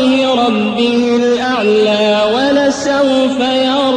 وجه ربه الأعلى ولسوف يرى